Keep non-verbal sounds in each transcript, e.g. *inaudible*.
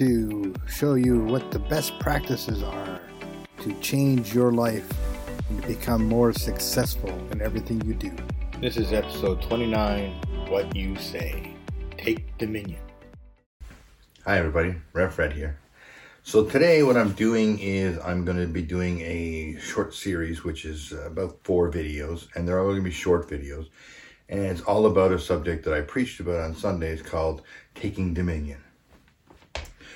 to show you what the best practices are to change your life and to become more successful in everything you do. This is episode 29 What You Say. Take Dominion. Hi, everybody. Rev Fred here. So, today, what I'm doing is I'm going to be doing a short series, which is about four videos, and they're all going to be short videos. And it's all about a subject that I preached about on Sundays called Taking Dominion.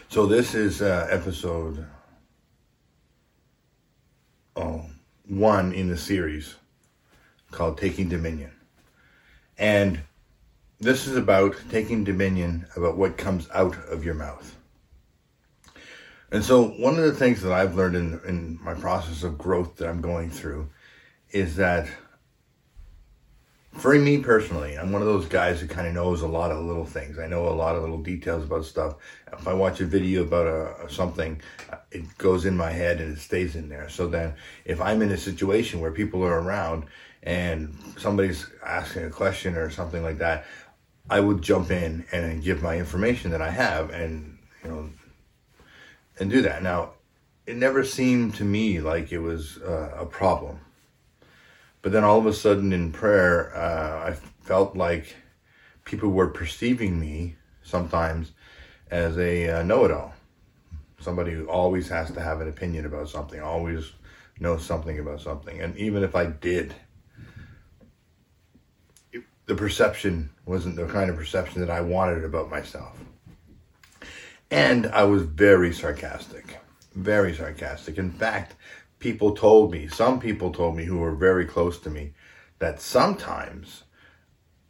So, this is uh, episode oh, one in the series called Taking Dominion. And this is about taking dominion about what comes out of your mouth. And so, one of the things that I've learned in, in my process of growth that I'm going through is that for me personally, I'm one of those guys who kind of knows a lot of little things. I know a lot of little details about stuff. If I watch a video about a, something, uh, it goes in my head and it stays in there. So then, if I'm in a situation where people are around and somebody's asking a question or something like that, I would jump in and give my information that I have and, you know, and do that. Now, it never seemed to me like it was uh, a problem. But then all of a sudden in prayer, uh, I felt like people were perceiving me sometimes as a uh, know it all. Somebody who always has to have an opinion about something, always knows something about something. And even if I did, the perception wasn't the kind of perception that I wanted about myself. And I was very sarcastic, very sarcastic. In fact, people told me, some people told me who were very close to me, that sometimes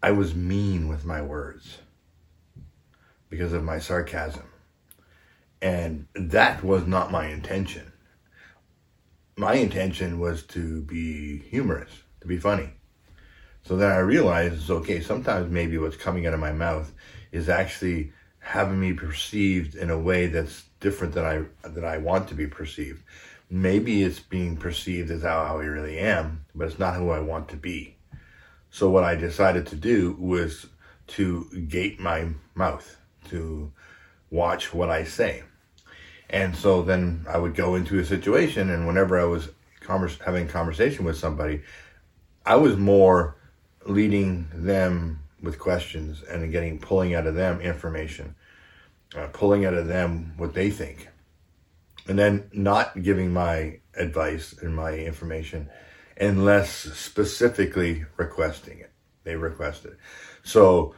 I was mean with my words because of my sarcasm. And that was not my intention. My intention was to be humorous, to be funny. So then I realized, okay, sometimes maybe what's coming out of my mouth is actually having me perceived in a way that's different than I that I want to be perceived. Maybe it's being perceived as how, how I really am, but it's not who I want to be. So what I decided to do was to gate my mouth, to watch what I say. And so then I would go into a situation, and whenever I was converse, having conversation with somebody, I was more leading them with questions and getting pulling out of them information, uh, pulling out of them what they think, and then not giving my advice and my information unless specifically requesting it. They requested. So,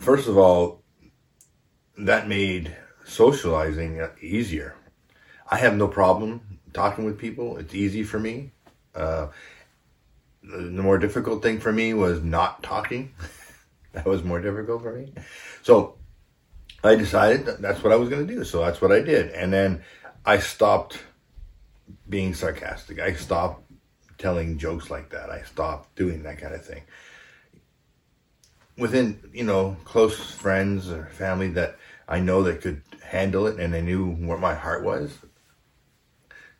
first of all, that made socializing easier. I have no problem talking with people. It's easy for me. Uh, the more difficult thing for me was not talking. *laughs* that was more difficult for me. So I decided that that's what I was going to do. So that's what I did. And then I stopped being sarcastic. I stopped telling jokes like that. I stopped doing that kind of thing. Within, you know, close friends or family that I know that could handle it and they knew what my heart was,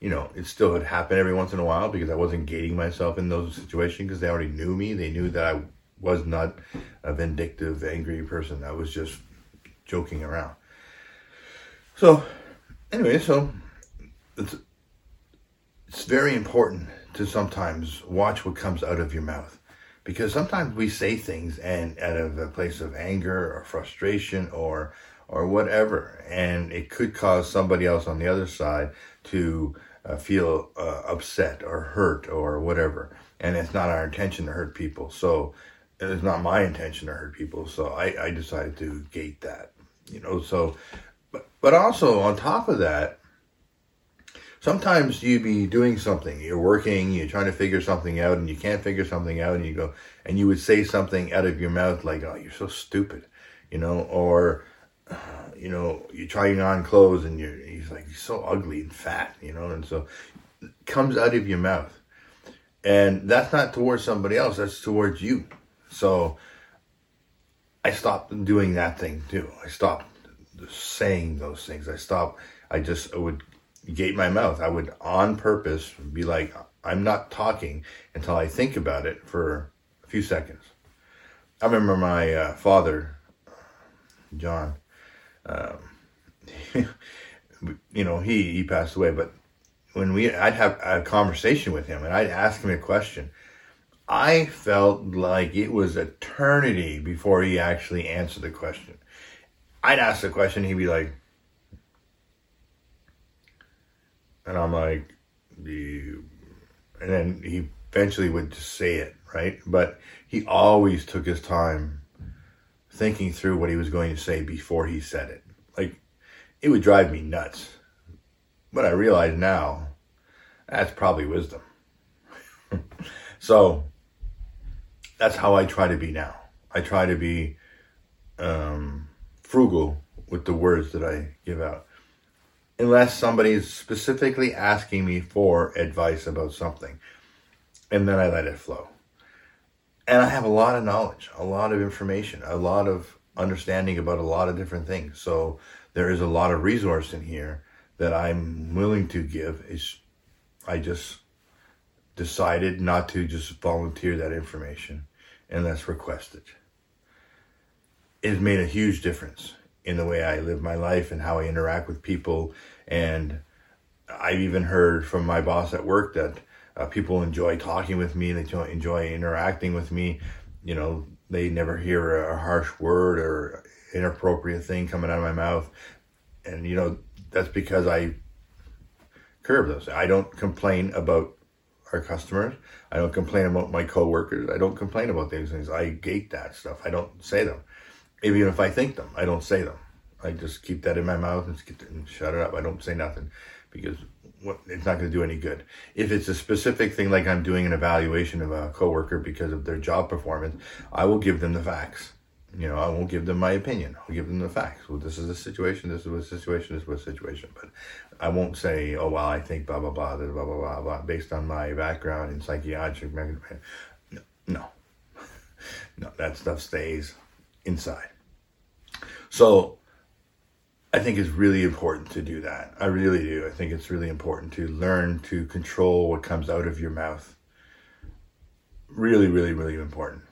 you know, it still would happen every once in a while because I wasn't gating myself in those situations because they already knew me. They knew that I was not a vindictive, angry person. I was just joking around. So, anyway, so it's, it's very important to sometimes watch what comes out of your mouth because sometimes we say things and out of a place of anger or frustration or or whatever and it could cause somebody else on the other side to uh, feel uh, upset or hurt or whatever. And it's not our intention to hurt people. So it's not my intention to hurt people. So I, I decided to gate that, you know. So, but, but also on top of that, sometimes you be doing something, you're working, you're trying to figure something out, and you can't figure something out, and you go, and you would say something out of your mouth like, "Oh, you're so stupid," you know, or you know, you're trying on clothes and you're, he's like, you're so ugly and fat, you know, and so comes out of your mouth. And that's not towards somebody else, that's towards you. So I stopped doing that thing too. I stopped saying those things. I stopped. I just I would gate my mouth. I would on purpose be like, I'm not talking until I think about it for a few seconds. I remember my uh, father, John. Um, *laughs* you know, he he passed away, but when we I'd have a conversation with him and I'd ask him a question, I felt like it was eternity before he actually answered the question. I'd ask the question, he'd be like, and I'm like, and then he eventually would just say it, right? But he always took his time thinking through what he was going to say before he said it. Like, it would drive me nuts. But I realize now that's probably wisdom. *laughs* so that's how I try to be now. I try to be um, frugal with the words that I give out. Unless somebody is specifically asking me for advice about something. And then I let it flow. And I have a lot of knowledge, a lot of information, a lot of understanding about a lot of different things. So there is a lot of resource in here that I'm willing to give. Is I just decided not to just volunteer that information unless requested. It made a huge difference in the way I live my life and how I interact with people. And I've even heard from my boss at work that uh, people enjoy talking with me, they enjoy interacting with me. You know, they never hear a harsh word or inappropriate thing coming out of my mouth. And, you know, that's because I curb those. I don't complain about our customers. I don't complain about my coworkers. I don't complain about these things. I gate that stuff. I don't say them. Even if I think them, I don't say them. I just keep that in my mouth and, and shut it up. I don't say nothing because it's not going to do any good. If it's a specific thing, like I'm doing an evaluation of a coworker because of their job performance, I will give them the facts. You know, I won't give them my opinion. I'll give them the facts. Well, this is the situation. This is what situation. This is what situation. But I won't say, oh well, I think blah blah blah blah blah blah blah based on my background in psychiatric. No, no, *laughs* no. That stuff stays inside. So I think it's really important to do that. I really do. I think it's really important to learn to control what comes out of your mouth. Really, really, really important.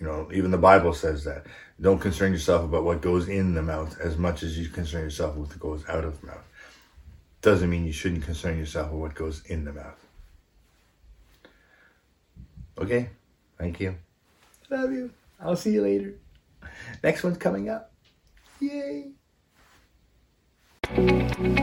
You know, even the Bible says that. Don't concern yourself about what goes in the mouth as much as you concern yourself with what goes out of the mouth. Doesn't mean you shouldn't concern yourself with what goes in the mouth. Okay? Thank you. Love you. I'll see you later. Next one's coming up. Yay. Thank you.